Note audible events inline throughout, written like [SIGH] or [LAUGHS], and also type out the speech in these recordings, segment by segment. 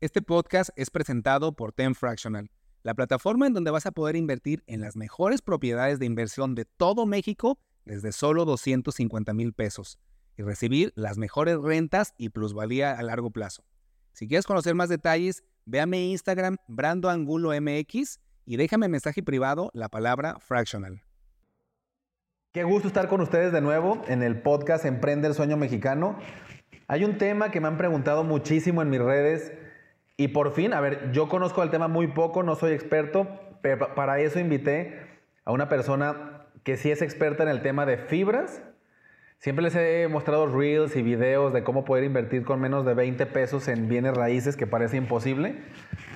Este podcast es presentado por Ten Fractional, la plataforma en donde vas a poder invertir en las mejores propiedades de inversión de todo México desde solo 250 mil pesos y recibir las mejores rentas y plusvalía a largo plazo. Si quieres conocer más detalles, ve Instagram, Brando Angulo MX, y déjame mensaje privado la palabra fractional. Qué gusto estar con ustedes de nuevo en el podcast Emprende el Sueño Mexicano. Hay un tema que me han preguntado muchísimo en mis redes y por fin, a ver, yo conozco el tema muy poco, no soy experto, pero para eso invité a una persona que sí es experta en el tema de fibras Siempre les he mostrado reels y videos de cómo poder invertir con menos de 20 pesos en bienes raíces, que parece imposible.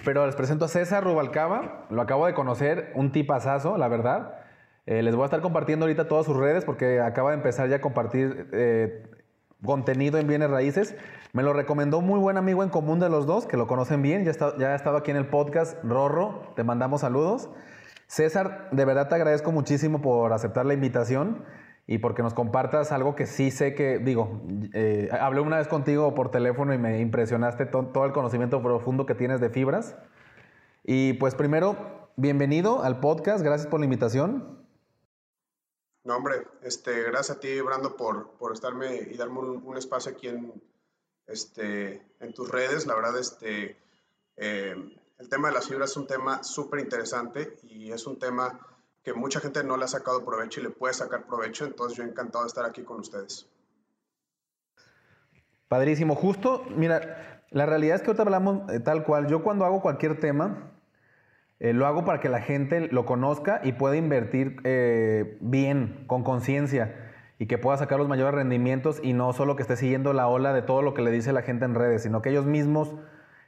Pero les presento a César Rubalcaba, lo acabo de conocer, un tipazazo, la verdad. Eh, les voy a estar compartiendo ahorita todas sus redes porque acaba de empezar ya a compartir eh, contenido en bienes raíces. Me lo recomendó un muy buen amigo en común de los dos, que lo conocen bien, ya, está, ya ha estado aquí en el podcast, Rorro, te mandamos saludos. César, de verdad te agradezco muchísimo por aceptar la invitación y porque nos compartas algo que sí sé que, digo, eh, hablé una vez contigo por teléfono y me impresionaste todo el conocimiento profundo que tienes de fibras. Y pues primero, bienvenido al podcast, gracias por la invitación. No, hombre, este, gracias a ti, Brando, por, por estarme y darme un, espacio aquí en, este, en tus redes. La verdad, este, eh, el tema de las fibras es un tema súper interesante y es un tema que mucha gente no le ha sacado provecho y le puede sacar provecho. Entonces yo encantado de estar aquí con ustedes. Padrísimo. Justo, mira, la realidad es que ahorita hablamos eh, tal cual. Yo cuando hago cualquier tema, eh, lo hago para que la gente lo conozca y pueda invertir bien, con conciencia y que pueda sacar los mayores rendimientos y no solo que esté siguiendo la ola de todo lo que le dice la gente en redes, sino que ellos mismos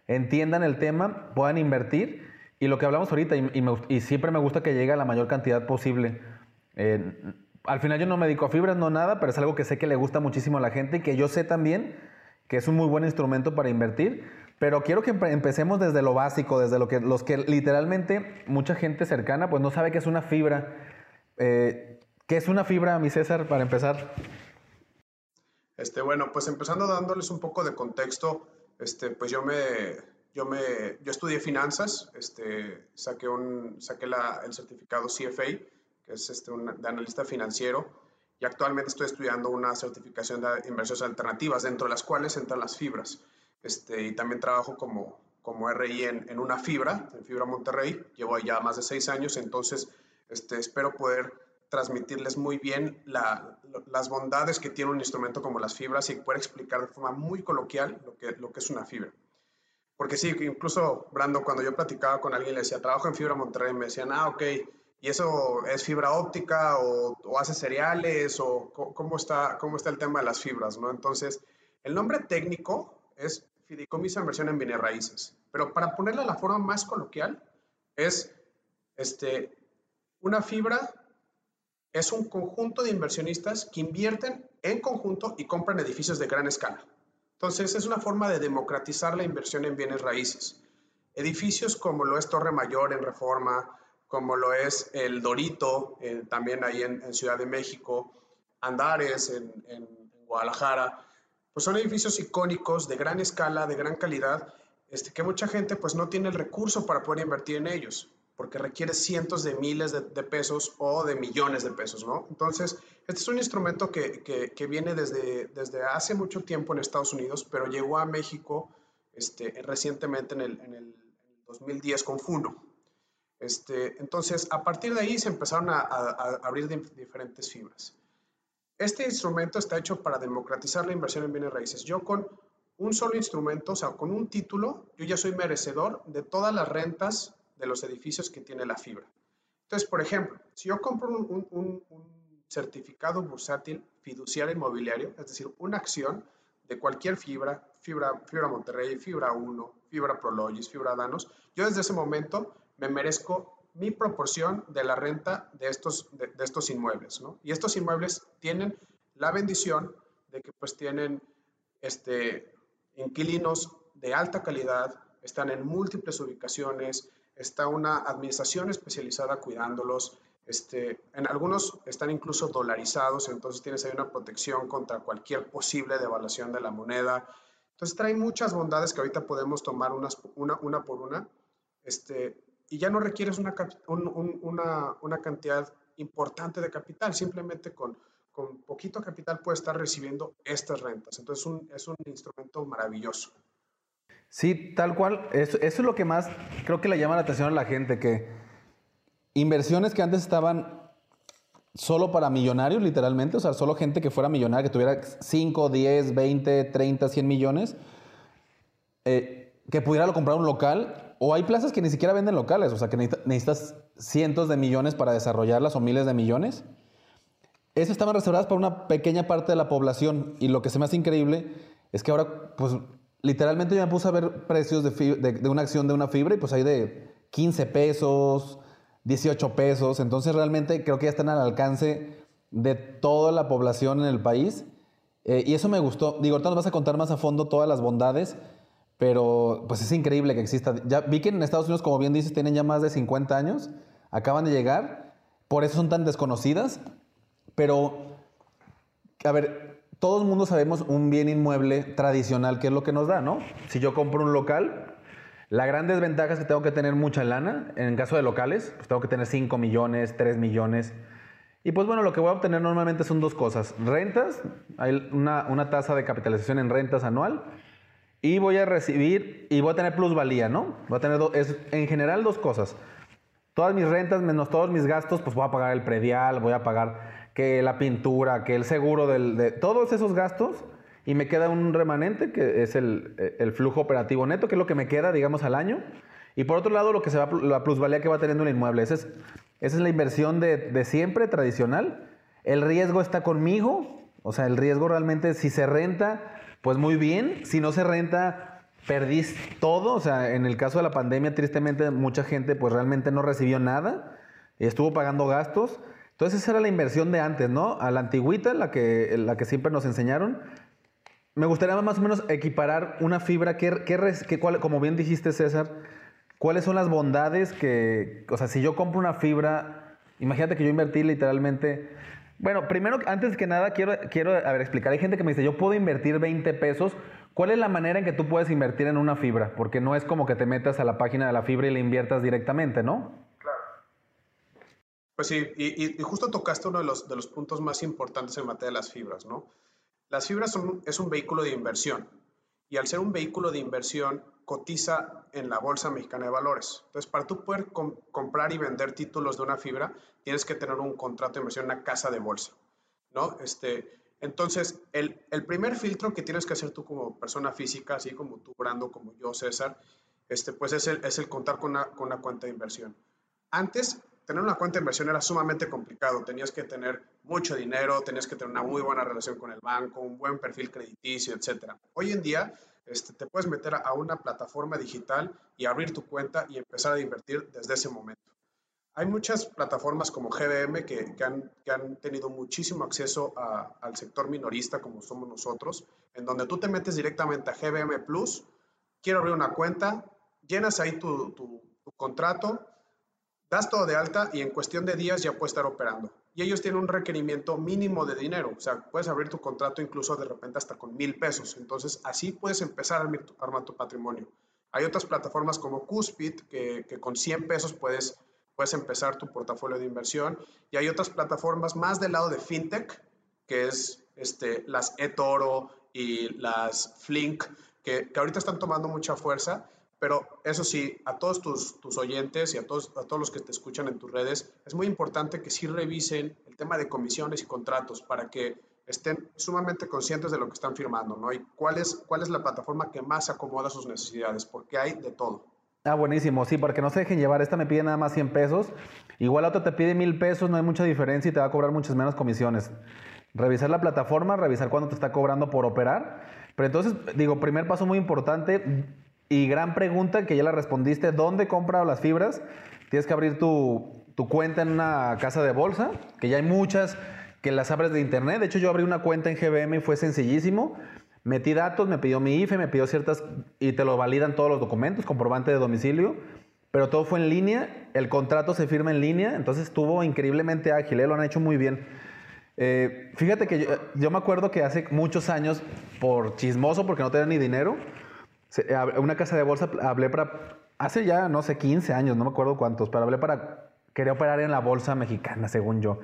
entiendan el tema, puedan invertir y lo que hablamos ahorita, y, siempre me gusta que llegue a la mayor cantidad posible. Eh, al final yo no me dedico a fibras, no nada, pero es algo que sé que le gusta muchísimo a la gente y que yo sé también que es un muy buen instrumento para invertir. Pero quiero que empecemos desde lo básico, desde lo que los que literalmente mucha gente cercana pues no sabe qué es una fibra. Eh, ¿Qué es una fibra, mi César, para empezar? Este, bueno, pues empezando dándoles un poco de contexto, este, pues yo me, yo, me, yo estudié finanzas, este, saqué, un, saqué la, el certificado CFA, que es este, un, de analista financiero, y actualmente estoy estudiando una certificación de inversiones alternativas, dentro de las cuales entran las fibras. Este, y también trabajo como, como RI en, en una fibra, en Fibra Monterrey. Llevo ya más de seis años, entonces este, espero poder transmitirles muy bien la, las bondades que tiene un instrumento como las fibras y poder explicar de forma muy coloquial lo que, lo que es una fibra. Porque sí, incluso, Brando, cuando yo platicaba con alguien, le decía, trabajo en Fibra Monterrey, me decían, ah, ok, ¿y eso es fibra óptica o, o hace cereales o cómo está, cómo está el tema de las fibras, ¿no? Entonces, el nombre técnico es Fideicomiso de Inversión en Bienes Raíces, pero para ponerlo de la forma más coloquial, es este, una fibra es un conjunto de inversionistas que invierten en conjunto y compran edificios de gran escala. Entonces, es una forma de democratizar la inversión en bienes raíces. Edificios como lo es Torre Mayor en Reforma, como lo es el Dorito, eh, también ahí en, Ciudad de México, Andares en, Guadalajara, pues son edificios icónicos de gran escala, de gran calidad, este, que mucha gente pues no tiene el recurso para poder invertir en ellos porque requiere cientos de miles de, pesos o de millones de pesos, ¿no? Entonces, este es un instrumento que, que, viene desde, desde hace mucho tiempo en Estados Unidos, pero llegó a México este, recientemente en el, en el 2010 con Funo. Este, entonces, a partir de ahí se empezaron a, a, abrir diferentes fibras. Este instrumento está hecho para democratizar la inversión en bienes raíces. Yo con un solo instrumento, o sea, con un título, yo ya soy merecedor de todas las rentas de los edificios que tiene la fibra. Entonces, por ejemplo, si yo compro un, certificado bursátil fiduciario inmobiliario, es decir, una acción de cualquier fibra, fibra, fibra Monterrey, fibra 1, fibra Prologis, fibra Danos, yo desde ese momento me merezco mi proporción de la renta de estos, de, estos inmuebles, ¿no? Y estos inmuebles tienen la bendición de que pues tienen este, inquilinos de alta calidad, están en múltiples ubicaciones, está una administración especializada cuidándolos. Este, en algunos están incluso dolarizados, entonces tienes ahí una protección contra cualquier posible devaluación de la moneda. Entonces trae muchas bondades que ahorita podemos tomar unas, una, una por una, este, y ya no requieres una, una, una cantidad importante de capital, simplemente con, con poquito capital puedes estar recibiendo estas rentas. Entonces un, es un instrumento maravilloso. Sí, tal cual. Eso, es lo que más creo que le llama la atención a la gente, que inversiones que antes estaban solo para millonarios, literalmente, o sea, solo gente que fuera millonaria, que tuviera 5, 10, 20, 30, 100 millones, eh, que pudiera comprar un local, o hay plazas que ni siquiera venden locales, o sea, que necesitas cientos de millones para desarrollarlas o miles de millones. Eso estaban reservadas para una pequeña parte de la población y lo que se me hace increíble es que ahora, pues, literalmente yo me puse a ver precios de, de una acción de una fibra y pues hay de 15 pesos, 18 pesos. Entonces realmente creo que ya están al alcance de toda la población en el país. Eh, y eso me gustó. Digo, ahorita nos vas a contar más a fondo todas las bondades, pero pues es increíble que exista. Ya vi que en Estados Unidos, como bien dices, tienen ya más de 50 años, acaban de llegar, por eso son tan desconocidas, pero, a ver, todo el mundo sabemos un bien inmueble tradicional, que es lo que nos da, ¿no? Si yo compro un local, la gran desventaja es que tengo que tener mucha lana. En caso de locales, pues tengo que tener 5 millones, 3 millones. Y pues bueno, lo que voy a obtener normalmente son dos cosas. Rentas, hay una, una tasa de capitalización en rentas anual. Y voy a recibir, y voy a tener plusvalía, ¿no? Voy a tener, es, en general, dos cosas. Todas mis rentas menos todos mis gastos, pues voy a pagar el predial, voy a pagar que la pintura, que el seguro de todos esos gastos y me queda un remanente que es el, flujo operativo neto, que es lo que me queda, digamos, al año. Y por otro lado, lo que se va, la plusvalía que va teniendo el inmueble. Esa es, esa es la inversión de, de, siempre, tradicional. El riesgo está conmigo. O sea, el riesgo realmente, si se renta, pues muy bien. Si no se renta, perdís todo. O sea, en el caso de la pandemia, tristemente, mucha gente pues realmente no recibió nada. Y estuvo pagando gastos. Entonces esa era la inversión de antes, ¿no? A la antigüita, la que, la que siempre nos enseñaron. Me gustaría más o menos equiparar una fibra que, que, como bien dijiste César, ¿cuáles son las bondades que, o sea, si yo compro una fibra, imagínate que yo invertí literalmente, bueno, primero, antes que nada, quiero, quiero a ver, explicar, hay gente que me dice, yo puedo invertir 20 pesos, ¿cuál es la manera en que tú puedes invertir en una fibra? Porque no es como que te metas a la página de la fibra y le inviertas directamente, ¿no? Pues sí, y, y justo tocaste uno de los, de los puntos más importantes en materia de las fibras, ¿no? Las fibras son, es un vehículo de inversión y al ser un vehículo de inversión cotiza en la Bolsa Mexicana de Valores. Entonces, para tú poder comprar y vender títulos de una fibra, tienes que tener un contrato de inversión en una casa de bolsa, ¿no? Este, entonces, el, el, primer filtro que tienes que hacer tú como persona física, así como tú, Brando, como yo, César, este, pues es el, es el contar con una, con una cuenta de inversión. Antes, tener una cuenta de inversión era sumamente complicado. Tenías que tener mucho dinero, tenías que tener una muy buena relación con el banco, un buen perfil crediticio, etc. Hoy en día este, te puedes meter a una plataforma digital y abrir tu cuenta y empezar a invertir desde ese momento. Hay muchas plataformas como GBM que, que, han, que han, tenido muchísimo acceso al sector minorista como somos nosotros, en donde tú te metes directamente a GBM Plus, quiero abrir una cuenta, llenas ahí tu, tu contrato, das todo de alta y en cuestión de días ya puedes estar operando. Y ellos tienen un requerimiento mínimo de dinero, o sea, puedes abrir tu contrato incluso de repente hasta con mil pesos. Entonces, así puedes empezar a armar tu patrimonio. Hay otras plataformas como Cuspid, que, con 100 pesos puedes, puedes empezar tu portafolio de inversión. Y hay otras plataformas más del lado de FinTech, que es este, las eToro y las Flink, que, que ahorita están tomando mucha fuerza pero eso sí, a todos tus, tus oyentes y a todos, a todos los que te escuchan en tus redes, es muy importante que sí revisen el tema de comisiones y contratos para que estén sumamente conscientes de lo que están firmando, ¿no? Y cuál es, cuál es la plataforma que más acomoda sus necesidades, porque hay de todo. Ah, buenísimo, sí, para que no se dejen llevar. Esta me pide nada más 100 pesos. Igual la otra te pide mil pesos, no hay mucha diferencia y te va a cobrar muchas menos comisiones. Revisar la plataforma, revisar cuánto te está cobrando por operar. Pero entonces, digo, primer paso muy importante, y gran pregunta que ya la respondiste, ¿dónde compra las fibras? Tienes que abrir tu, tu, cuenta en una casa de bolsa, que ya hay muchas que las abres de internet. De hecho, yo abrí una cuenta en GBM y fue sencillísimo. Metí datos, me pidió mi IFE, me pidió ciertas y te lo validan todos los documentos, comprobante de domicilio, pero todo fue en línea, el contrato se firma en línea, entonces estuvo increíblemente ágil, ¿eh? lo han hecho muy bien. Eh, fíjate que yo, me acuerdo que hace muchos años, por chismoso, porque no tenía ni dinero, una casa de bolsa hablé para, hace ya, no sé, 15 años, no me acuerdo cuántos, pero hablé para, quería operar en la bolsa mexicana, según yo.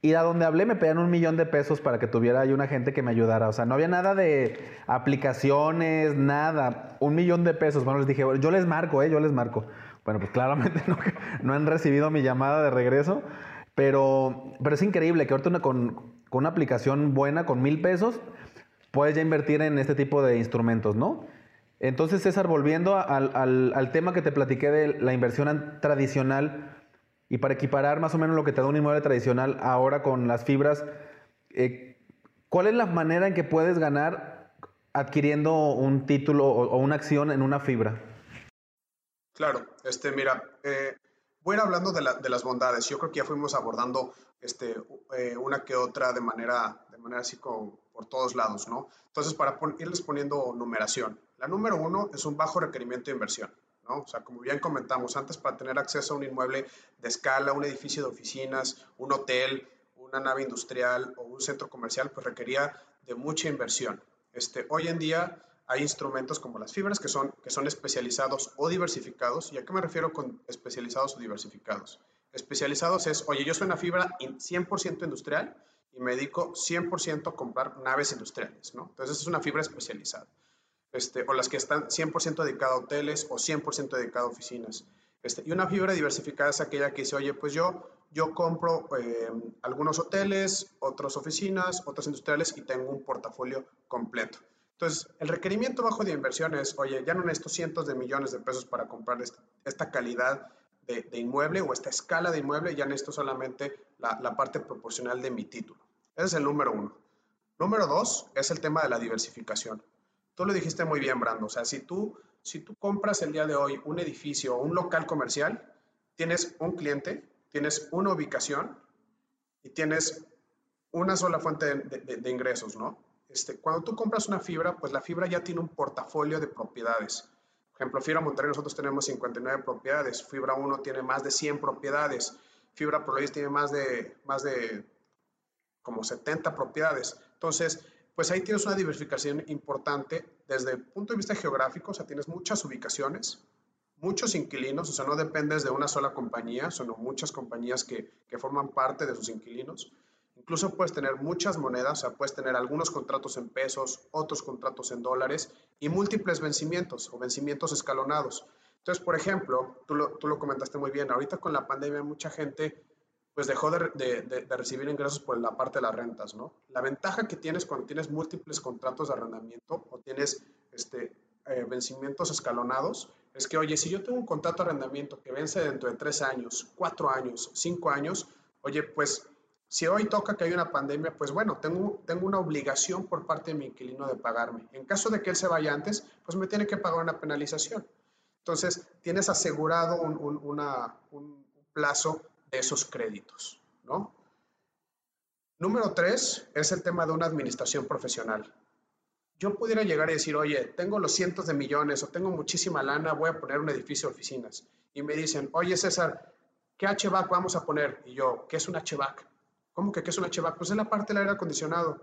Y a donde hablé me pedían un millón de pesos para que tuviera ahí una gente que me ayudara. O sea, no había nada de aplicaciones, nada. Un millón de pesos. Bueno, les dije, yo les marco, ¿eh? Yo les marco. Bueno, pues claramente [LAUGHS] no, no han recibido mi llamada de regreso. Pero, pero es increíble que ahorita con, con una aplicación buena, con mil pesos, puedes ya invertir en este tipo de instrumentos, ¿no? Entonces, César, volviendo al, al, tema que te platiqué de la inversión tradicional, y para equiparar más o menos lo que te da un inmueble tradicional ahora con las fibras, eh, ¿cuál es la manera en que puedes ganar adquiriendo un título o, una acción en una fibra? Claro, este, mira, eh, voy a ir hablando de, las bondades. Yo creo que ya fuimos abordando este, eh, una que otra de manera, de manera así como por todos lados, ¿no? Entonces, para irles poniendo numeración. La número uno es un bajo requerimiento de inversión. O sea, como bien comentamos antes, para tener acceso a un inmueble de escala, un edificio de oficinas, un hotel, una nave industrial o un centro comercial, pues requería de mucha inversión. Este, hoy en día hay instrumentos como las fibras que son, que son especializados o diversificados. ¿Y a qué me refiero con especializados o diversificados? Especializados es, oye, yo soy una fibra 100% industrial y me dedico 100% a comprar naves industriales, ¿no? Entonces es una fibra especializada. Este, o las que están 100% dedicadas a hoteles o 100% dedicadas a oficinas. Este, y una fibra diversificada es aquella que dice, oye, pues yo, yo compro eh, algunos hoteles, otras oficinas, otras industriales y tengo un portafolio completo. Entonces, el requerimiento bajo de inversión es, oye, ya no necesito cientos de millones de pesos para comprar esta, calidad de, inmueble o esta escala de inmueble, ya necesito solamente la, la parte proporcional de mi título. Ese es el número uno. Número dos es el tema de la diversificación. Tú lo dijiste muy bien, Brando. O sea, si tú, si tú compras el día de hoy un edificio o un local comercial, tienes un cliente, tienes una ubicación y tienes una sola fuente de, ingresos, ¿no? Este, cuando tú compras una fibra, pues la fibra ya tiene un portafolio de propiedades. Por ejemplo, Fibra Monterrey nosotros tenemos 59 propiedades, Fibra 1 tiene más de 100 propiedades, Fibra Prolois tiene más de, más de como 70 propiedades. Entonces, pues ahí tienes una diversificación importante desde el punto de vista geográfico, o sea, tienes muchas ubicaciones, muchos inquilinos, o sea, no dependes de una sola compañía, son muchas compañías que, que forman parte de sus inquilinos. Incluso puedes tener muchas monedas, o sea, puedes tener algunos contratos en pesos, otros contratos en dólares y múltiples vencimientos o vencimientos escalonados. Entonces, por ejemplo, tú lo, tú lo comentaste muy bien, ahorita con la pandemia mucha gente pues dejó de, recibir ingresos por la parte de las rentas, ¿no? La ventaja que tienes cuando tienes múltiples contratos de arrendamiento o tienes este, eh, vencimientos escalonados es que, oye, si yo tengo un contrato de arrendamiento que vence dentro de tres años, cuatro años, cinco años, oye, pues si hoy toca que hay una pandemia, pues bueno, tengo, tengo una obligación por parte de mi inquilino de pagarme. En caso de que él se vaya antes, pues me tiene que pagar una penalización. Entonces, tienes asegurado un, un plazo de esos créditos, ¿no? Número tres es el tema de una administración profesional. Yo pudiera llegar y decir, oye, tengo los cientos de millones o tengo muchísima lana, voy a poner un edificio de oficinas. Y me dicen, oye César, ¿qué HVAC vamos a poner? Y yo, ¿qué es un HVAC? ¿Cómo que qué es un HVAC? Pues es la parte del aire acondicionado.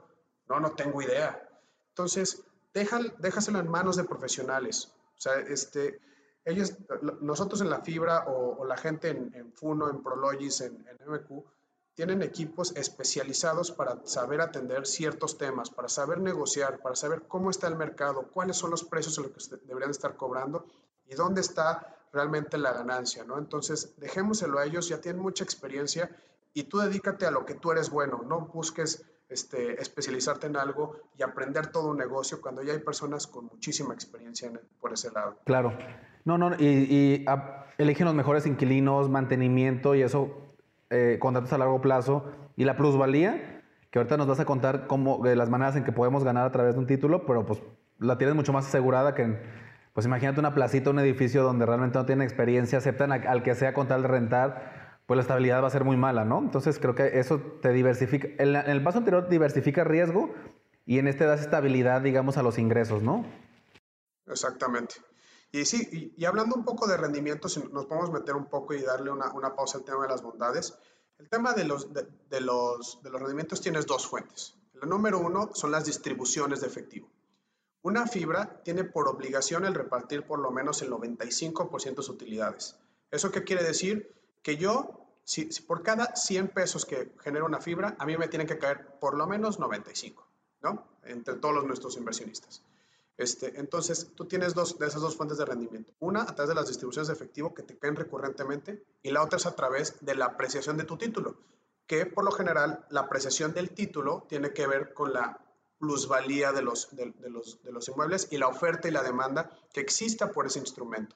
No, no tengo idea. Entonces, déjaselo en manos de profesionales. O sea, este, ellos, nosotros en la fibra o, la gente en, Funo, en Prologis, en, MQ, tienen equipos especializados para saber atender ciertos temas, para saber negociar, para saber cómo está el mercado, cuáles son los precios a los que deberían estar cobrando y dónde está realmente la ganancia, ¿no? Entonces, dejémoselo a ellos, ya tienen mucha experiencia y tú dedícate a lo que tú eres bueno, no busques este, especializarte en algo y aprender todo un negocio cuando ya hay personas con muchísima experiencia por ese lado. Claro. No, no, y, y eligen los mejores inquilinos, mantenimiento y eso, eh, contratos a largo plazo. Y la plusvalía, que ahorita nos vas a contar cómo, de las maneras en que podemos ganar a través de un título, pero pues la tienes mucho más asegurada que, pues imagínate una placita, un edificio donde realmente no tienen experiencia, aceptan al que sea con tal de rentar, pues la estabilidad va a ser muy mala, ¿no? Entonces creo que eso te diversifica. En, en el paso anterior diversifica riesgo y en este das estabilidad, digamos, a los ingresos, ¿no? Exactamente. Y sí, y, hablando un poco de rendimientos, nos podemos meter un poco y darle una, pausa al tema de las bondades. El tema de los, de, los, de los rendimientos tienes dos fuentes. El número uno son las distribuciones de efectivo. Una fibra tiene por obligación el repartir por lo menos el 95% de sus utilidades. ¿Eso qué quiere decir? Que yo, si, por cada 100 pesos que genera una fibra, a mí me tienen que caer por lo menos 95, ¿no? Entre todos nuestros inversionistas. Este, entonces, tú tienes dos de esas dos fuentes de rendimiento. Una a través de las distribuciones de efectivo que te caen recurrentemente y la otra es a través de la apreciación de tu título, que por lo general la apreciación del título tiene que ver con la plusvalía de los, de, los, de los inmuebles y la oferta y la demanda que exista por ese instrumento.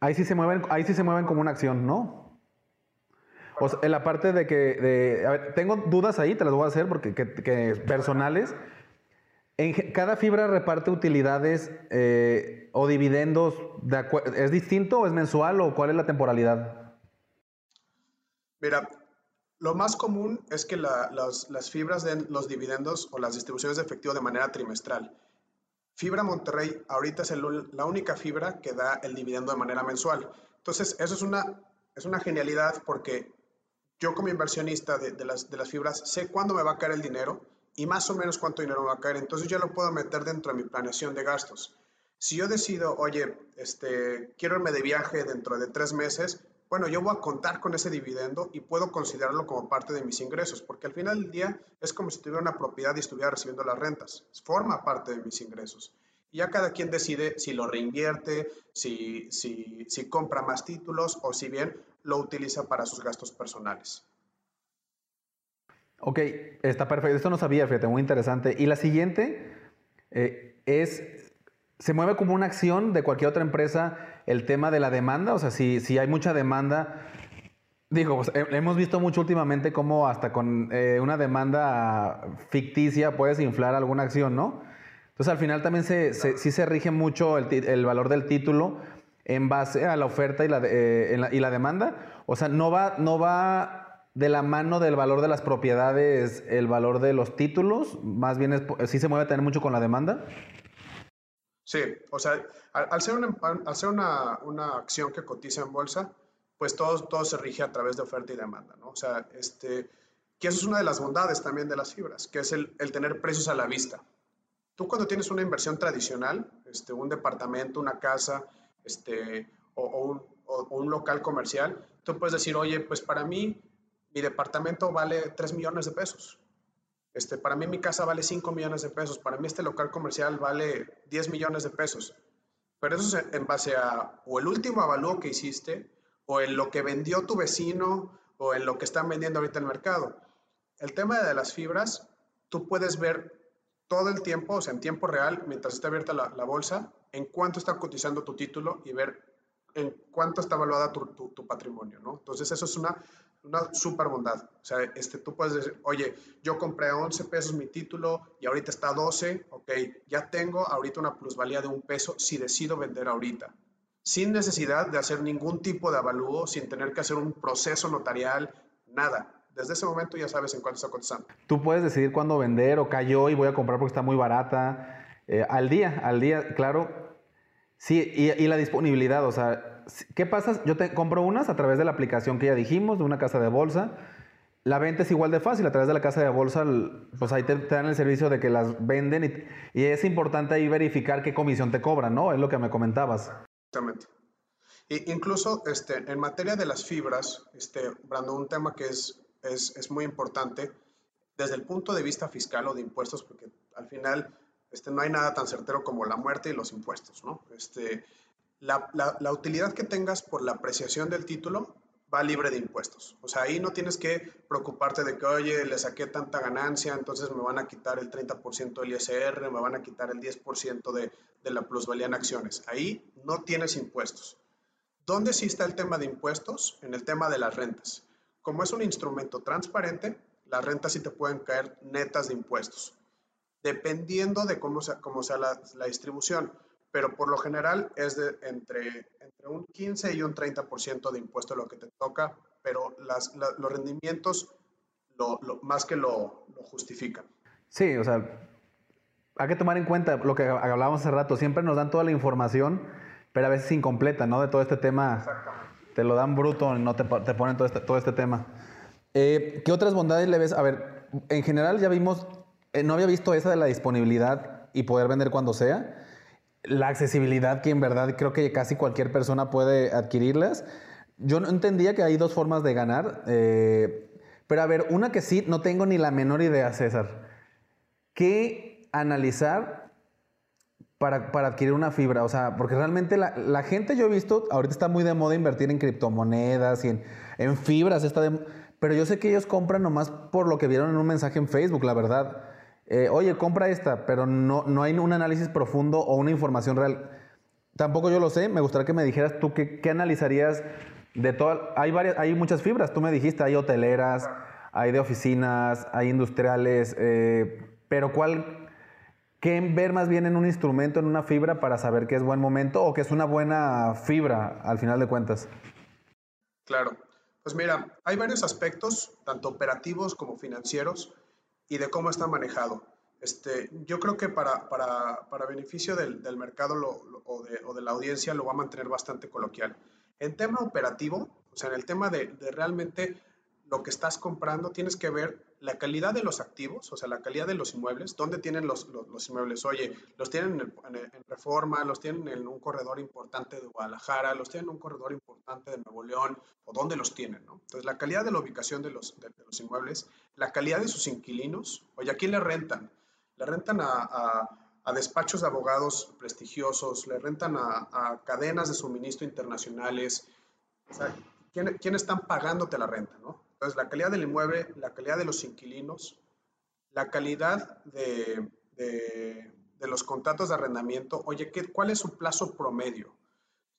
Ahí sí se mueven, ahí sí se mueven como una acción, ¿no? O en la parte de que, a ver, tengo dudas ahí, te las voy a hacer porque que, que personales. En, ¿Cada fibra reparte utilidades eh, o dividendos? ¿Es distinto o es mensual o cuál es la temporalidad? Mira, lo más común es que las, fibras den los dividendos o las distribuciones de efectivo de manera trimestral. Fibra Monterrey ahorita es la única fibra que da el dividendo de manera mensual. Entonces, eso es una, es una genialidad porque yo como inversionista de, las, de las fibras sé cuándo me va a caer el dinero y más o menos cuánto dinero va a caer. Entonces ya lo puedo meter dentro de mi planeación de gastos. Si yo decido, oye, este, quiero irme de viaje dentro de tres meses, bueno, yo voy a contar con ese dividendo y puedo considerarlo como parte de mis ingresos, porque al final del día es como si tuviera una propiedad y estuviera recibiendo las rentas. Forma parte de mis ingresos. Y ya cada quien decide si lo reinvierte, si, si, si compra más títulos o si bien lo utiliza para sus gastos personales. Ok, está perfecto. Esto no sabía, fíjate, muy interesante. Y la siguiente eh, es, se mueve como una acción de cualquier otra empresa el tema de la demanda. O sea, si, si hay mucha demanda, digo, pues, hemos visto mucho últimamente cómo hasta con eh, una demanda ficticia puedes inflar alguna acción, ¿no? Entonces al final también se, se rige mucho el, valor del título en base a la oferta y eh, la, y la demanda. O sea, no va, no va de la mano del valor de las propiedades el valor de los títulos? Más bien, es, ¿sí se mueve también mucho con la demanda? Sí, o sea, al, ser, una, al ser una, una, acción que cotiza en bolsa, pues todo, todo se rige a través de oferta y demanda, ¿no? O sea, este, que eso es una de las bondades también de las fibras, que es el, el tener precios a la vista. Tú cuando tienes una inversión tradicional, este, un departamento, una casa, este, o, un, o un local comercial, tú puedes decir, oye, pues para mí mi departamento vale 3 millones de pesos. Este, para mí mi casa vale 5 millones de pesos. Para mí este local comercial vale 10 millones de pesos. Pero eso es en base a o el último avalúo que hiciste, o en lo que vendió tu vecino, o en lo que están vendiendo ahorita el mercado. El tema de las fibras, tú puedes ver todo el tiempo, o sea, en tiempo real, mientras está abierta la, la bolsa, en cuánto está cotizando tu título y ver en cuánto está evaluada tu, patrimonio, ¿no? Entonces, eso es una, una super bondad. O sea, este, tú puedes decir, oye, yo compré a 11 pesos mi título y ahorita está a 12, ok, ya tengo ahorita una plusvalía de un peso si decido vender ahorita. Sin necesidad de hacer ningún tipo de avalúo, sin tener que hacer un proceso notarial, nada. Desde ese momento ya sabes en cuánto está cotizando. Tú puedes decidir cuándo vender o cayó y voy a comprar porque está muy barata. Eh, al día, al día, claro. Sí, y, y la disponibilidad, o sea, ¿qué pasa? Yo te compro unas a través de la aplicación que ya dijimos, de una casa de bolsa. La venta es igual de fácil, a través de la casa de bolsa, pues ahí te, dan el servicio de que las venden y, es importante ahí verificar qué comisión te cobran, ¿no? Es lo que me comentabas. Exactamente. E incluso este, en materia de las fibras, este, Brando, un tema que es, es, es, muy importante desde el punto de vista fiscal o de impuestos, porque al final este, no hay nada tan certero como la muerte y los impuestos, ¿no? Este, la, utilidad que tengas por la apreciación del título va libre de impuestos. O sea, ahí no tienes que preocuparte de que, oye, le saqué tanta ganancia, entonces me van a quitar el 30% del ISR, me van a quitar el 10% de, de la plusvalía en acciones. Ahí no tienes impuestos. ¿Dónde sí está el tema de impuestos? En el tema de las rentas. Como es un instrumento transparente, las rentas sí te pueden caer netas de impuestos, dependiendo de cómo sea, cómo sea la, la distribución pero por lo general es de entre, entre un 15 y un 30% de impuesto lo que te toca, pero las, los rendimientos lo, más que lo, lo, justifican. Sí, o sea, hay que tomar en cuenta lo que hablábamos hace rato, siempre nos dan toda la información, pero a veces incompleta, ¿no? De todo este tema. Exactamente. Te lo dan bruto, no te, te ponen todo este, todo este tema. Eh, ¿Qué otras bondades le ves? A ver, en general ya vimos, eh, no había visto esa de la disponibilidad y poder vender cuando sea. La accesibilidad, que en verdad creo que casi cualquier persona puede adquirirlas. Yo no entendía que hay dos formas de ganar. Eh, pero a ver, una que sí, no tengo ni la menor idea, César. ¿Qué analizar para, para, adquirir una fibra? O sea, porque realmente la, la, gente yo he visto, ahorita está muy de moda invertir en criptomonedas y en, en fibras, está pero yo sé que ellos compran nomás por lo que vieron en un mensaje en Facebook, la verdad. Eh, Oye, compra esta, pero no, no hay un análisis profundo o una información real. Tampoco yo lo sé, me gustaría que me dijeras tú qué, qué analizarías de todas. Hay, varias, hay muchas fibras, tú me dijiste, hay hoteleras, hay de oficinas, hay industriales, eh, pero ¿cuál ¿Qué ver más bien en un instrumento, en una fibra, para saber que es buen momento o que es una buena fibra al final de cuentas? Claro. Pues mira, hay varios aspectos, tanto operativos como financieros, y de cómo está manejado. Este, yo creo que para, para, para beneficio del, del mercado o, de, o, de, la audiencia lo va a mantener bastante coloquial. En tema operativo, o sea, en el tema de, de realmente lo que estás comprando, tienes que ver la calidad de los activos, o sea, la calidad de los inmuebles, dónde tienen los, los, inmuebles. Oye, los tienen en, Reforma, los tienen en un corredor importante de Guadalajara, los tienen en un corredor importante de Nuevo León, o dónde los tienen, ¿no? Entonces, la calidad de la ubicación de los, de los inmuebles, la calidad de sus inquilinos, oye, ¿a quién le rentan? Le rentan a, a, a despachos de abogados prestigiosos, le rentan a, a cadenas de suministro internacionales, o sea, ¿quién, ¿quién están pagándote la renta, no? Entonces, la calidad del inmueble, la calidad de los inquilinos, la calidad de, los contratos de arrendamiento. Oye, ¿qué, ¿cuál es su plazo promedio?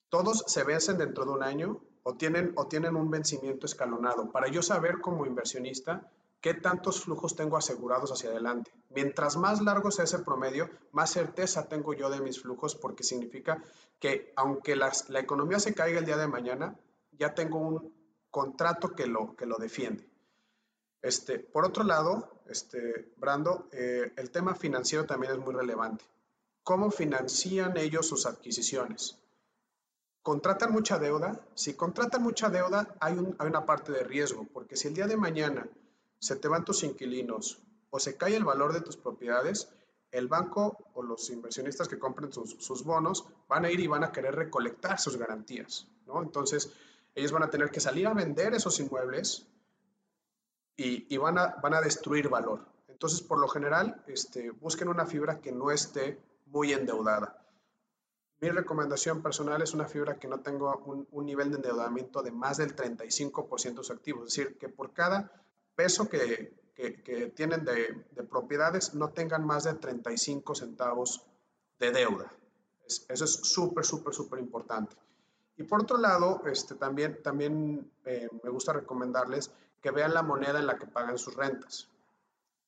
¿Todos se vencen dentro de un año o tienen, o tienen un vencimiento escalonado? Para yo saber como inversionista qué tantos flujos tengo asegurados hacia adelante. Mientras más largo sea ese promedio, más certeza tengo yo de mis flujos porque significa que aunque la economía se caiga el día de mañana, ya tengo un contrato que lo, que lo defiende. Este, por otro lado, este, Brando, eh, el tema financiero también es muy relevante. ¿Cómo financian ellos sus adquisiciones? ¿Contratan mucha deuda? Si contratan mucha deuda, hay, un, hay una parte de riesgo, porque si el día de mañana se te van tus inquilinos o se cae el valor de tus propiedades, el banco o los inversionistas que compren sus, sus bonos van a ir y van a querer recolectar sus garantías, ¿no? Entonces, ellos van a tener que salir a vender esos inmuebles y, y van, a, van a destruir valor. Entonces, por lo general, este, busquen una fibra que no esté muy endeudada. Mi recomendación personal es una fibra que no tenga un, un nivel de endeudamiento de más del 35% de sus activos. Es decir, que por cada peso que, que, que tienen de, de, propiedades no tengan más de 35 centavos de deuda. Es, eso es súper, súper, súper importante. Y por otro lado, este, también, eh, me gusta recomendarles que vean la moneda en la que pagan sus rentas.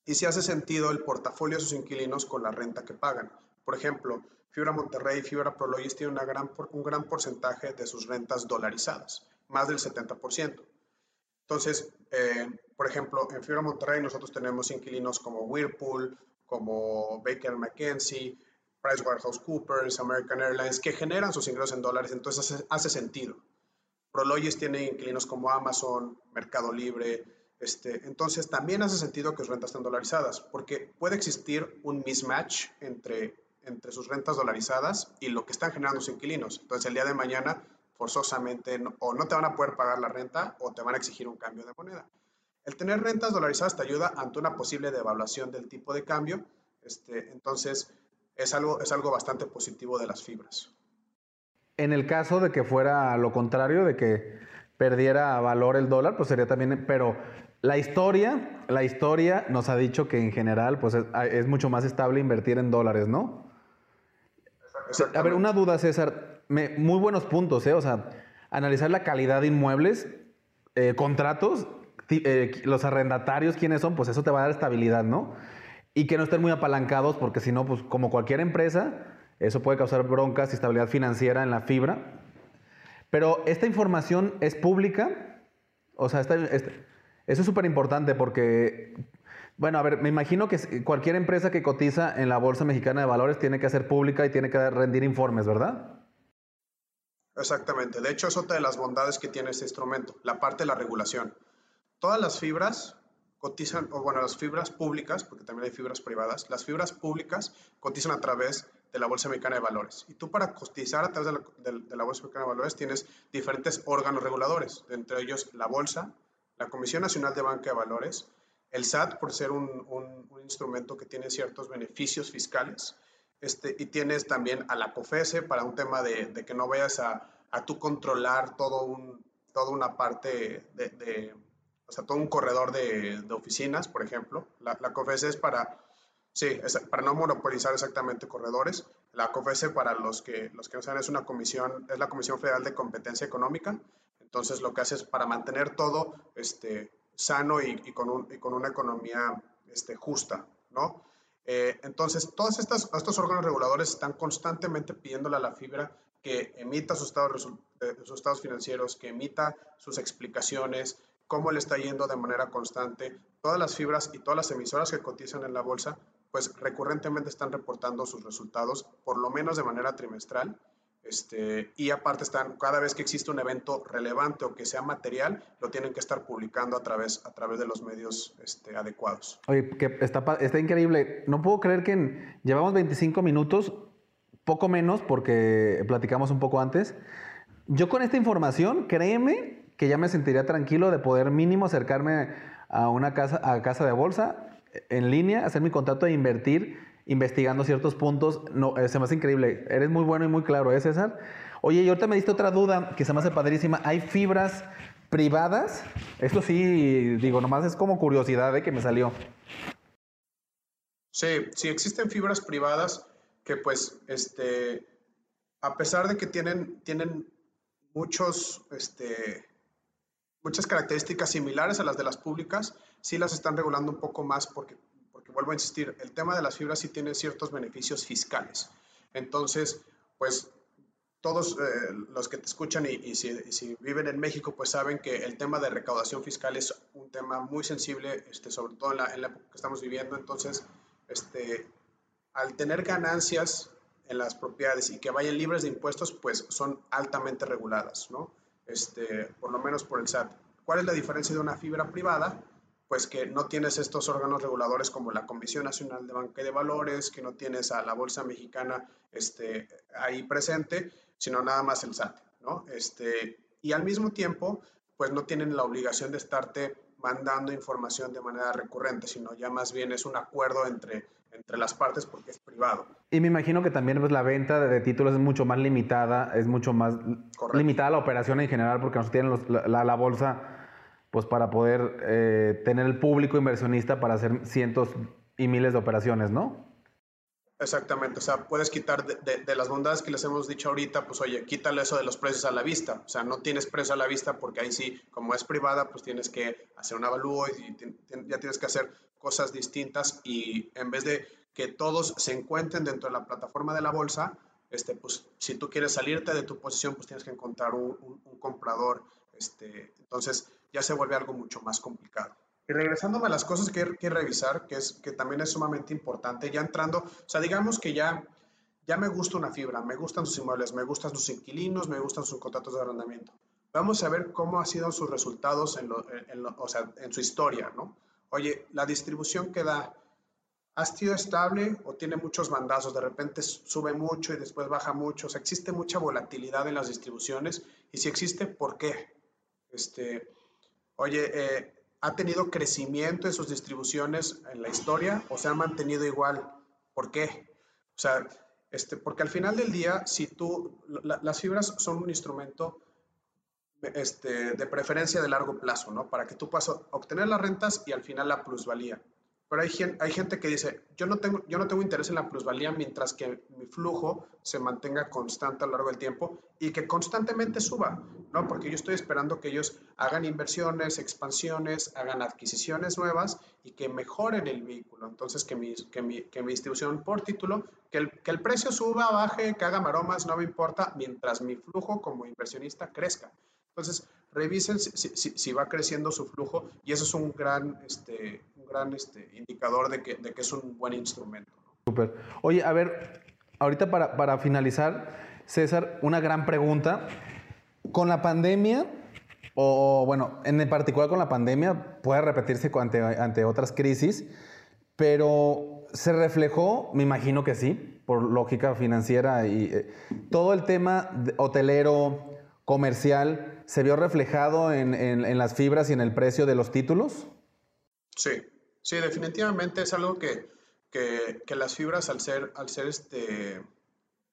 Y si hace sentido el portafolio de sus inquilinos con la renta que pagan. Por ejemplo, Fibra Monterrey y Fibra Prologis tienen un gran porcentaje de sus rentas dolarizadas, más del 70%. Entonces, eh, por ejemplo, en Fibra Monterrey nosotros tenemos inquilinos como Whirlpool, como Baker McKenzie, PricewaterhouseCoopers, American Airlines, que generan sus ingresos en dólares, entonces hace, hace sentido. Prologis tiene inquilinos como Amazon, Mercado Libre, este, entonces también hace sentido que sus rentas estén dolarizadas, porque puede existir un mismatch entre, entre sus rentas dolarizadas y lo que están generando sus inquilinos. Entonces el día de mañana forzosamente no, o no te van a poder pagar la renta o te van a exigir un cambio de moneda. El tener rentas dolarizadas te ayuda ante una posible devaluación del tipo de cambio. Este, entonces, es algo, es algo bastante positivo de las fibras. En el caso de que fuera lo contrario, de que perdiera valor el dólar, pues sería también, pero la historia, la historia nos ha dicho que en general, pues es, es mucho más estable invertir en dólares, ¿no? A ver, una duda, César, Me, muy buenos puntos, ¿eh? O sea, analizar la calidad de inmuebles, eh, contratos, eh, los arrendatarios, quiénes son, pues eso te va a dar estabilidad, ¿no? Y que no estén muy apalancados porque si no, pues como cualquier empresa, eso puede causar broncas y estabilidad financiera en la fibra. Pero esta información es pública, o sea, esta, esta, eso es súper importante porque, bueno, a ver, me imagino que cualquier empresa que cotiza en la Bolsa Mexicana de Valores tiene que ser pública y tiene que rendir informes, ¿verdad? Exactamente. De hecho, es otra de las bondades que tiene este instrumento, la parte de la regulación. todas las fibras cotizan, o bueno, las fibras públicas, porque también hay fibras privadas, las fibras públicas cotizan a través de la Bolsa Mexicana de Valores. Y tú para cotizar a través de la, Bolsa Mexicana de Valores tienes diferentes órganos reguladores, entre ellos la Bolsa, la Comisión Nacional de Banca de Valores, el SAT por ser un, un, instrumento que tiene ciertos beneficios fiscales, este, y tienes también a la COFESE para un tema de, de que no vayas a, a tú controlar todo un, toda una parte de o sea, todo un corredor de, de oficinas, por ejemplo. La, la COFESE es para, sí, para no monopolizar exactamente corredores. La COFESE, para los que, los que no saben, es una comisión, es la Comisión Federal de Competencia Económica. Entonces, lo que hace es para mantener todo este, sano y, y con, un, y con una economía este, justa, ¿no? Eh, entonces, todos estos, estos órganos reguladores están constantemente pidiéndole a la fibra que emita sus estados, sus estados financieros, que emita sus explicaciones, cómo le está yendo de manera constante. Todas las fibras y todas las emisoras que cotizan en la bolsa, pues recurrentemente están reportando sus resultados, por lo menos de manera trimestral. Este, y aparte están, cada vez que existe un evento relevante o que sea material, lo tienen que estar publicando a través, a través de los medios este, adecuados. Oye, que está, está increíble. No puedo creer que llevamos 25 minutos, poco menos porque platicamos un poco antes. Yo con esta información, créeme que ya me sentiría tranquilo de poder mínimo acercarme a una casa, a casa de bolsa en línea, hacer mi contrato e invertir investigando ciertos puntos. No, eh, se me hace increíble. Eres muy bueno y muy claro, ¿eh, César? Oye, y ahorita me diste otra duda que se me hace padrísima. ¿Hay fibras privadas? Esto sí, digo, nomás es como curiosidad de ¿eh? que me salió. Sí, sí existen fibras privadas que pues, este, a pesar de que tienen, tienen muchos, este, muchas características similares a las de las públicas, sí las están regulando un poco más porque, porque vuelvo a insistir, el tema de las fibras sí tiene ciertos beneficios fiscales. Entonces, pues todos eh, los que te escuchan y, si, viven en México, pues saben que el tema de recaudación fiscal es un tema muy sensible, este, sobre todo en la, en la época que estamos viviendo. Entonces, este, al tener ganancias en las propiedades y que vayan libres de impuestos, pues son altamente reguladas, ¿no? Este, por lo menos por el SAT. ¿Cuál es la diferencia de una fibra privada? Pues que no tienes estos órganos reguladores como la Comisión Nacional de Banca y de Valores, que no tienes a la Bolsa Mexicana este, ahí presente, sino nada más el SAT, ¿no? Este, y al mismo tiempo, pues no tienen la obligación de estarte mandando información de manera recurrente, sino ya más bien es un acuerdo entre entre las partes porque es privado. Y me imagino que también pues, la venta de, títulos es mucho más limitada, es mucho más limitada la operación en general porque no tienen la, la, bolsa pues para poder eh, tener el público inversionista para hacer cientos y miles de operaciones, ¿no? Exactamente, o sea, puedes quitar de, las bondades que les hemos dicho ahorita, pues oye, quítale eso de los precios a la vista, o sea, no tienes precio a la vista porque ahí sí, como es privada, pues tienes que hacer un avalúo y ya tienes que hacer cosas distintas y en vez de que todos se encuentren dentro de la plataforma de la bolsa, este, pues si tú quieres salirte de tu posición, pues tienes que encontrar un, comprador, este, entonces ya se vuelve algo mucho más complicado. Y regresándome a las cosas que hay que revisar, que, es, que también es sumamente importante, ya entrando, o sea, digamos que ya, ya me gusta una fibra, me gustan sus inmuebles, me gustan sus inquilinos, me gustan sus contratos de arrendamiento. Vamos a ver cómo han sido sus resultados en, o sea, en su historia, ¿no? Oye, la distribución que da, ¿ha sido estable o tiene muchos bandazos? De repente sube mucho y después baja mucho. O sea, existe mucha volatilidad en las distribuciones. Y si existe, ¿por qué? Este, oye, eh, ¿ha tenido crecimiento en sus distribuciones en la historia o se ha mantenido igual? ¿Por qué? O sea, este, porque al final del día, si tú, las fibras son un instrumento este, de preferencia de largo plazo, ¿no? Para que tú puedas obtener las rentas y al final la plusvalía. Pero hay, hay gente que dice, yo no, tengo, yo no tengo interés en la plusvalía mientras que mi flujo se mantenga constante a lo largo del tiempo y que constantemente suba, ¿no? Porque yo estoy esperando que ellos hagan inversiones, expansiones, hagan adquisiciones nuevas y que mejoren el vehículo. Entonces, que mi, que mi, que mi distribución por título, que el, que el precio suba, baje, que haga maromas, no me importa, mientras mi flujo como inversionista crezca. Entonces, revisen si, va creciendo su flujo y eso es un gran, este, un gran este, indicador de que, de que, es un buen instrumento. Súper. Oye, a ver, ahorita para, para finalizar, César, una gran pregunta. Con la pandemia, o bueno, en particular con la pandemia, puede repetirse ante, ante otras crisis, pero se reflejó, me imagino que sí, por lógica financiera y eh, todo el tema hotelero, comercial, ¿se vio reflejado en, en, las fibras y en el precio de los títulos? Sí, sí, definitivamente es algo que, que, que las fibras al ser, al ser este,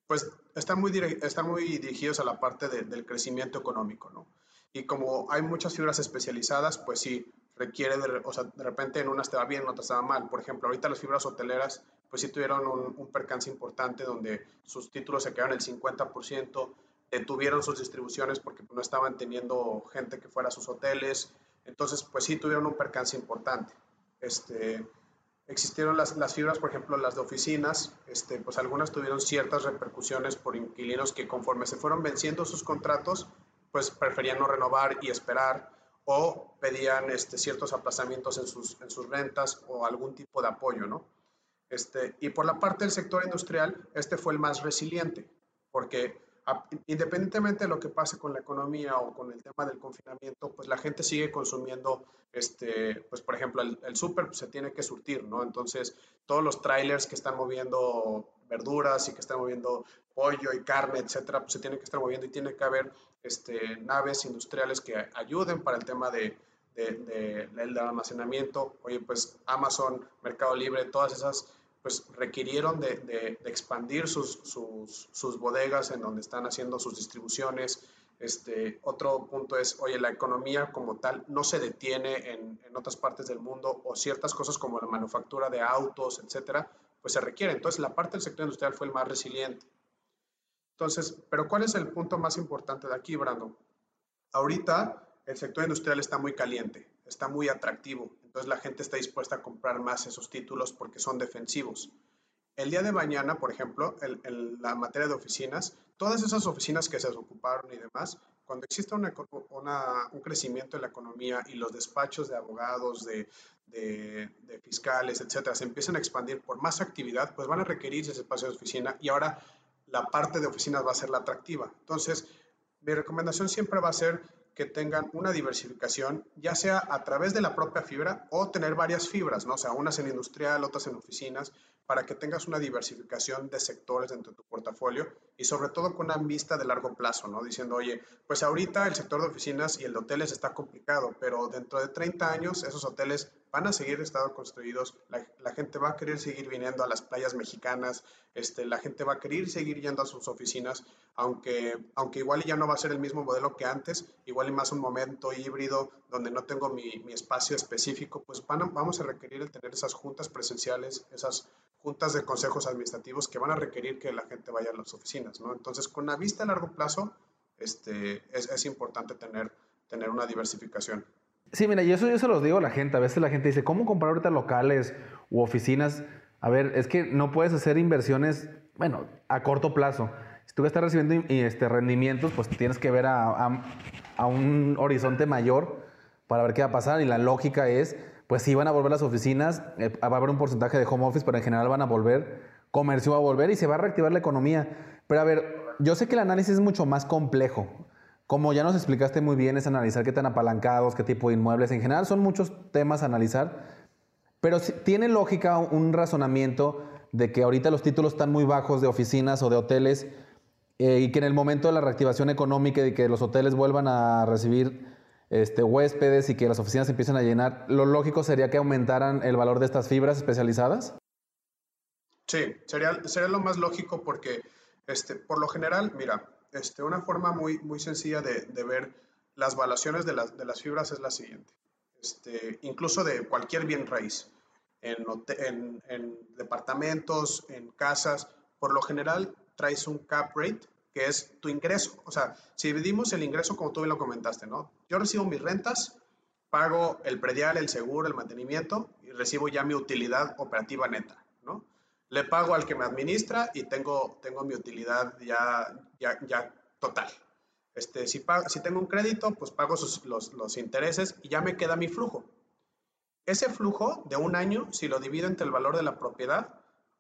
pues están muy, están muy dirigidos a la parte del crecimiento económico, ¿no? Y como hay muchas fibras especializadas, pues sí, requiere de, o sea, de repente en unas te va bien, en otras te va mal. Por ejemplo, ahorita las fibras hoteleras, pues sí tuvieron un, percance importante donde sus títulos se quedaron el 50%, detuvieron sus distribuciones porque no estaban teniendo gente que fuera a sus hoteles. Entonces, pues sí tuvieron un percance importante. Este, existieron las, las, fibras, por ejemplo, las de oficinas, este, pues algunas tuvieron ciertas repercusiones por inquilinos que conforme se fueron venciendo sus contratos, pues preferían no renovar y esperar o pedían este, ciertos aplazamientos en sus, en sus rentas o algún tipo de apoyo, ¿no? Este, y por la parte del sector industrial, este fue el más resiliente, porque independientemente de lo que pase con la economía o con el tema del confinamiento, pues la gente sigue consumiendo, este, pues por ejemplo, el, el súper se tiene que surtir, ¿no? Entonces, todos los trailers que están moviendo verduras y que están moviendo pollo y carne, etcétera, pues se tiene que estar moviendo y tiene que haber este, naves industriales que ayuden para el tema de, de, del almacenamiento. Oye, pues Amazon, Mercado Libre, todas esas pues requirieron de, expandir sus, bodegas en donde están haciendo sus distribuciones. Este, otro punto es, oye, la economía como tal no se detiene en, en, otras partes del mundo o ciertas cosas como la manufactura de autos, etcétera, pues se requiere. Entonces, la parte del sector industrial fue el más resiliente. Entonces, pero ¿cuál es el punto más importante de aquí, Brando? Ahorita el sector industrial está muy caliente, está muy atractivo, entonces la gente está dispuesta a comprar más esos títulos porque son defensivos. El día de mañana, por ejemplo, en, la materia de oficinas, todas esas oficinas que se ocuparon y demás, cuando exista una, un crecimiento en la economía y los despachos de abogados, de, fiscales, etcétera, se empiezan a expandir por más actividad, pues van a requerir ese espacio de oficina y ahora la parte de oficinas va a ser la atractiva. Entonces, mi recomendación siempre va a ser que tengan una diversificación, ya sea a través de la propia fibra o tener varias fibras, ¿no? O sea, unas en industrial, otras en oficinas, para que tengas una diversificación de sectores dentro de tu portafolio y sobre todo con una vista de largo plazo, ¿no? Diciendo, oye, pues ahorita el sector de oficinas y el de hoteles está complicado, pero dentro de 30 años esos hoteles van a seguir estando construidos, la, gente va a querer seguir viniendo a las playas mexicanas, este, la gente va a querer seguir yendo a sus oficinas, aunque, aunque igual ya no va a ser el mismo modelo que antes, igual y más un momento híbrido donde no tengo mi, mi espacio específico, pues van vamos a requerir el tener esas juntas presenciales, esas juntas de consejos administrativos que van a requerir que la gente vaya a las oficinas, ¿no? Entonces, con la vista a largo plazo, este, es, es importante tener, tener una diversificación. Sí, mira, y eso yo se los digo a la gente. A veces la gente dice, ¿cómo comprar ahorita locales u oficinas? A ver, es que no puedes hacer inversiones, bueno, a corto plazo. Si tú estás recibiendo este, rendimientos, pues tienes que ver a, a, un horizonte mayor para ver qué va a pasar. Y la lógica es, pues sí van a volver las oficinas, eh, va a haber un porcentaje de home office, pero en general van a volver, comercio va a volver y se va a reactivar la economía. Pero a ver, yo sé que el análisis es mucho más complejo. Como ya nos explicaste muy bien, es analizar qué tan apalancados, qué tipo de inmuebles. En general son muchos temas a analizar, pero tiene lógica un razonamiento de que ahorita los títulos están muy bajos de oficinas o de hoteles eh, y que en el momento de la reactivación económica y que los hoteles vuelvan a recibir este, huéspedes y que las oficinas empiecen a llenar, lo lógico sería que aumentaran el valor de estas fibras especializadas. Sí, sería, sería lo más lógico porque este, por lo general, mira, este, una forma muy, muy sencilla de, de ver las valuaciones de las, de las, fibras es la siguiente. Este, incluso de cualquier bien raíz, en, en, en, departamentos, en casas, por lo general traes un cap rate, que es tu ingreso. O sea, si dividimos el ingreso como tú bien lo comentaste, ¿no? Yo recibo mis rentas, pago el predial, el seguro, el mantenimiento y recibo ya mi utilidad operativa neta, ¿no? le pago al que me administra y tengo, tengo mi utilidad ya, ya, ya total. Este, si, si tengo un crédito, pues pago los, los, intereses y ya me queda mi flujo. Ese flujo de un año, si lo divido entre el valor de la propiedad,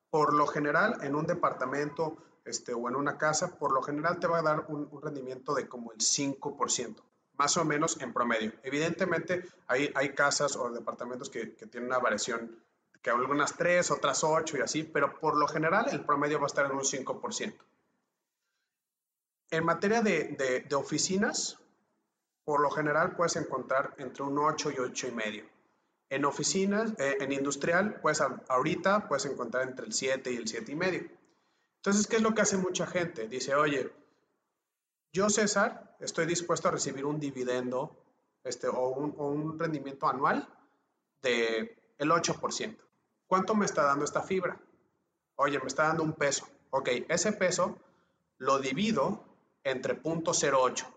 por lo general en un departamento este, o en una casa, por lo general te va a dar un, rendimiento de como el 5%. más o menos en promedio. Evidentemente, hay, hay casas o departamentos que, tienen una variación, que algunas 3, otras 8 y así, pero por lo general el promedio va a estar en un 5%. En materia de, de, oficinas, por lo general puedes encontrar entre un 8 y 8 y medio. En oficinas, eh, en industrial, pues ahorita puedes encontrar entre el 7 y el 7 y medio. Entonces, ¿qué es lo que hace mucha gente? Dice, oye, yo, César, estoy dispuesto a recibir un dividendo este, o, un, rendimiento anual de el 8%. ¿Cuánto me está dando esta fibra? Oye, me está dando un peso. Ok, ese peso lo divido entre 0.08.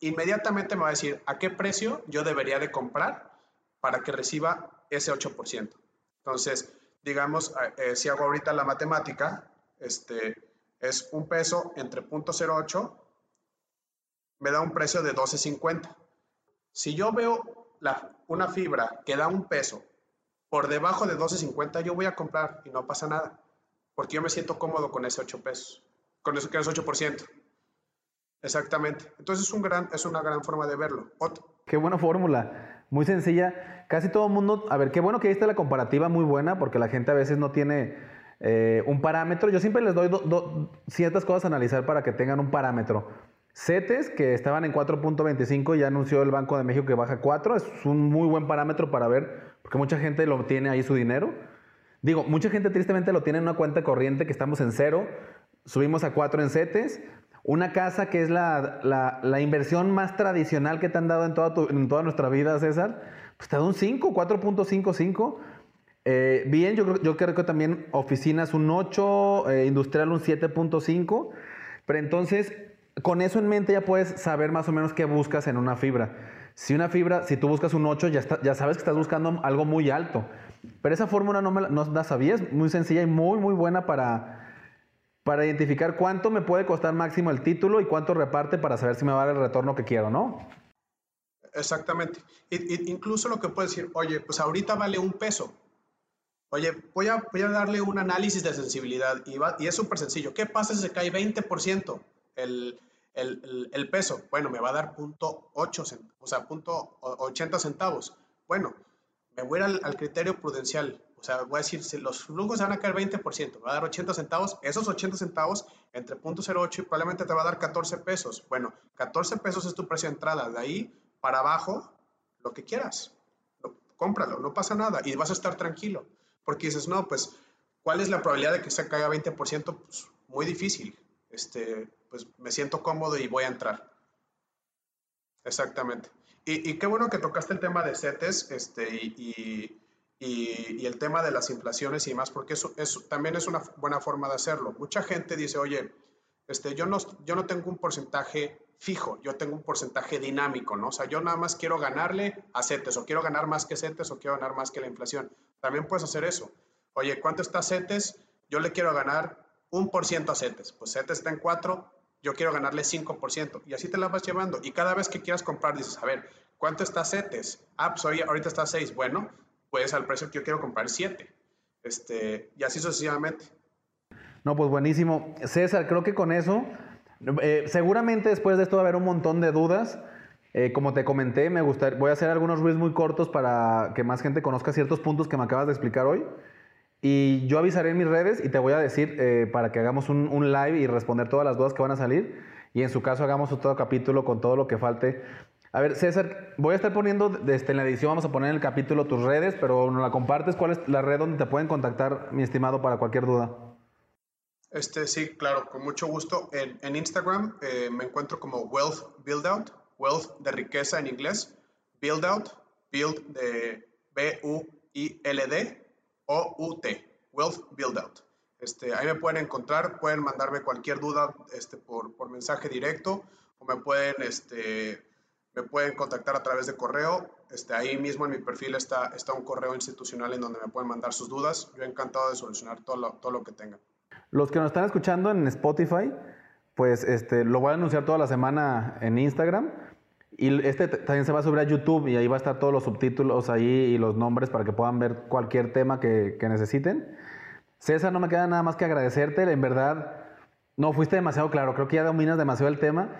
Inmediatamente me va a decir a qué precio yo debería de comprar para que reciba ese 8%. Entonces, digamos, eh, si hago ahorita la matemática, este, es un peso entre 0.08 me da un precio de 12.50. Si yo veo una fibra que da un peso por debajo de 12.50, yo voy a comprar y no pasa nada, porque yo me siento cómodo con ese 8 pesos, con ese, 8%. Exactamente. Entonces es, un gran, es una gran forma de verlo. Qué buena fórmula, muy sencilla. Casi todo el mundo, a ver, qué bueno que ahí está la comparativa muy buena, porque la gente a veces no tiene eh, un parámetro. Yo siempre les doy ciertas cosas a analizar para que tengan un parámetro. CETES, que estaban en 4.25, ya anunció el Banco de México que baja 4. Es un muy buen parámetro para ver, porque mucha gente lo tiene ahí su dinero. Digo, mucha gente tristemente lo tiene en una cuenta corriente que estamos en cero. Subimos a 4 en CETES. Una casa que es la, la, inversión más tradicional que te han dado en toda, en toda nuestra vida, César, pues te da un 5, 4.55. Eh, bien, yo, yo creo que también oficinas un 8, eh, industrial un 7.5. Pero entonces con eso en mente ya puedes saber más o menos qué buscas en una fibra. Si una fibra, si tú buscas un 8, ya, ya sabes que estás buscando algo muy alto. Pero esa fórmula no, me la, no la sabía, es muy sencilla y muy, muy buena para, para identificar cuánto me puede costar máximo el título y cuánto reparte para saber si me va a dar el retorno que quiero, ¿no? Exactamente. incluso lo que puedes decir, oye, pues ahorita vale un peso. Oye, voy a, voy a darle un análisis de sensibilidad y, y es súper sencillo. ¿Qué pasa si se cae 20%? el, el, el, peso, bueno, me va a dar punto 8, o sea, punto 80 centavos. Bueno, me voy al, al, criterio prudencial. O sea, voy a decir, si los flujos van a caer 20%, me va a dar 80 centavos. Esos 80 centavos entre punto 08 y probablemente te va a dar 14 pesos. Bueno, 14 pesos es tu precio de entrada. De ahí para abajo, lo que quieras. cómpralo, no pasa nada y vas a estar tranquilo. Porque dices, no, pues, ¿cuál es la probabilidad de que se caiga 20%? Pues muy difícil. Este, pues me siento cómodo y voy a entrar. Exactamente. Y, qué bueno que tocaste el tema de CETES este, y, y, el tema de las inflaciones y más, porque eso, eso, también es una buena forma de hacerlo. Mucha gente dice, oye, este, yo, no, yo no tengo un porcentaje fijo, yo tengo un porcentaje dinámico, ¿no? O sea, yo nada más quiero ganarle a CETES, o quiero ganar más que CETES, o quiero ganar más que la inflación. También puedes hacer eso. Oye, ¿cuánto está CETES? Yo le quiero ganar un por ciento a CETES. Pues CETES está en 4, yo quiero ganarle 5%. Y así te la vas llevando. Y cada vez que quieras comprar, dices, a ver, ¿cuánto está CETES? Ah, pues ahorita está 6. Bueno, pues al precio que yo quiero comprar 7. Este, y así sucesivamente. No, pues buenísimo. César, creo que con eso, eh, seguramente después de esto va a haber un montón de dudas. Eh, como te comenté, me gustaría, voy a hacer algunos reels muy cortos para que más gente conozca ciertos puntos que me acabas de explicar hoy. Y yo avisaré en mis redes y te voy a decir eh, para que hagamos un, live y responder todas las dudas que van a salir. Y en su caso hagamos otro capítulo con todo lo que falte. A ver, César, voy a estar poniendo desde en la edición, vamos a poner en el capítulo tus redes, pero no la compartes. ¿Cuál es la red donde te pueden contactar, mi estimado, para cualquier duda? Este, sí, claro, con mucho gusto. En, Instagram eh, me encuentro como Wealth Build Out, Wealth de riqueza en inglés, Build Out, Build de B-U-I-L-D, OUT, Wealth Build Out. Este, ahí me pueden encontrar, pueden mandarme cualquier duda este, por, por mensaje directo o me pueden, este, me pueden contactar a través de correo. Este, ahí mismo en mi perfil está, está un correo institucional en donde me pueden mandar sus dudas. Yo encantado de solucionar todo lo, todo lo que tengan. Los que nos están escuchando en Spotify, pues este, lo voy a anunciar toda la semana en Instagram. Y este también se va a subir a YouTube y ahí va a estar todos los subtítulos ahí y los nombres para que puedan ver cualquier tema que, necesiten. César, no me queda nada más que agradecerte. En verdad, no fuiste demasiado claro. Creo que ya dominas demasiado el tema.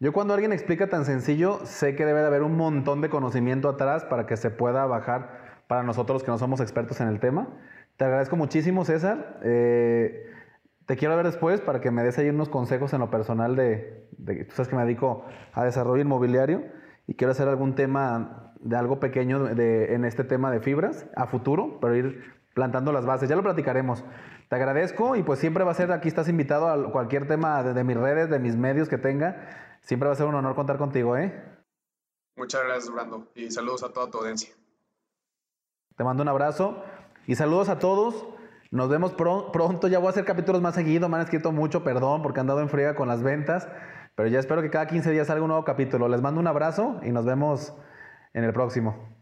Yo cuando alguien explica tan sencillo, sé que debe de haber un montón de conocimiento atrás para que se pueda bajar para nosotros que no somos expertos en el tema. Te agradezco muchísimo, César. Eh, te quiero ver después para que me des ahí unos consejos en lo personal de, de, tú sabes que me dedico a desarrollo inmobiliario y quiero hacer algún tema de algo pequeño de, en este tema de fibras a futuro, pero ir plantando las bases. Ya lo platicaremos. Te agradezco y pues siempre va a ser, aquí estás invitado a cualquier tema de, de mis redes, de mis medios que tenga. Siempre va a ser un honor contar contigo, ¿eh? Muchas gracias, Brando, y saludos a toda tu audiencia. Te mando un abrazo y saludos a todos. Nos vemos pronto. Ya voy a hacer capítulos más seguidos. Me han escrito mucho, perdón, porque han dado en friega con las ventas. Pero ya espero que cada 15 días salga un nuevo capítulo. Les mando un abrazo y nos vemos en el próximo.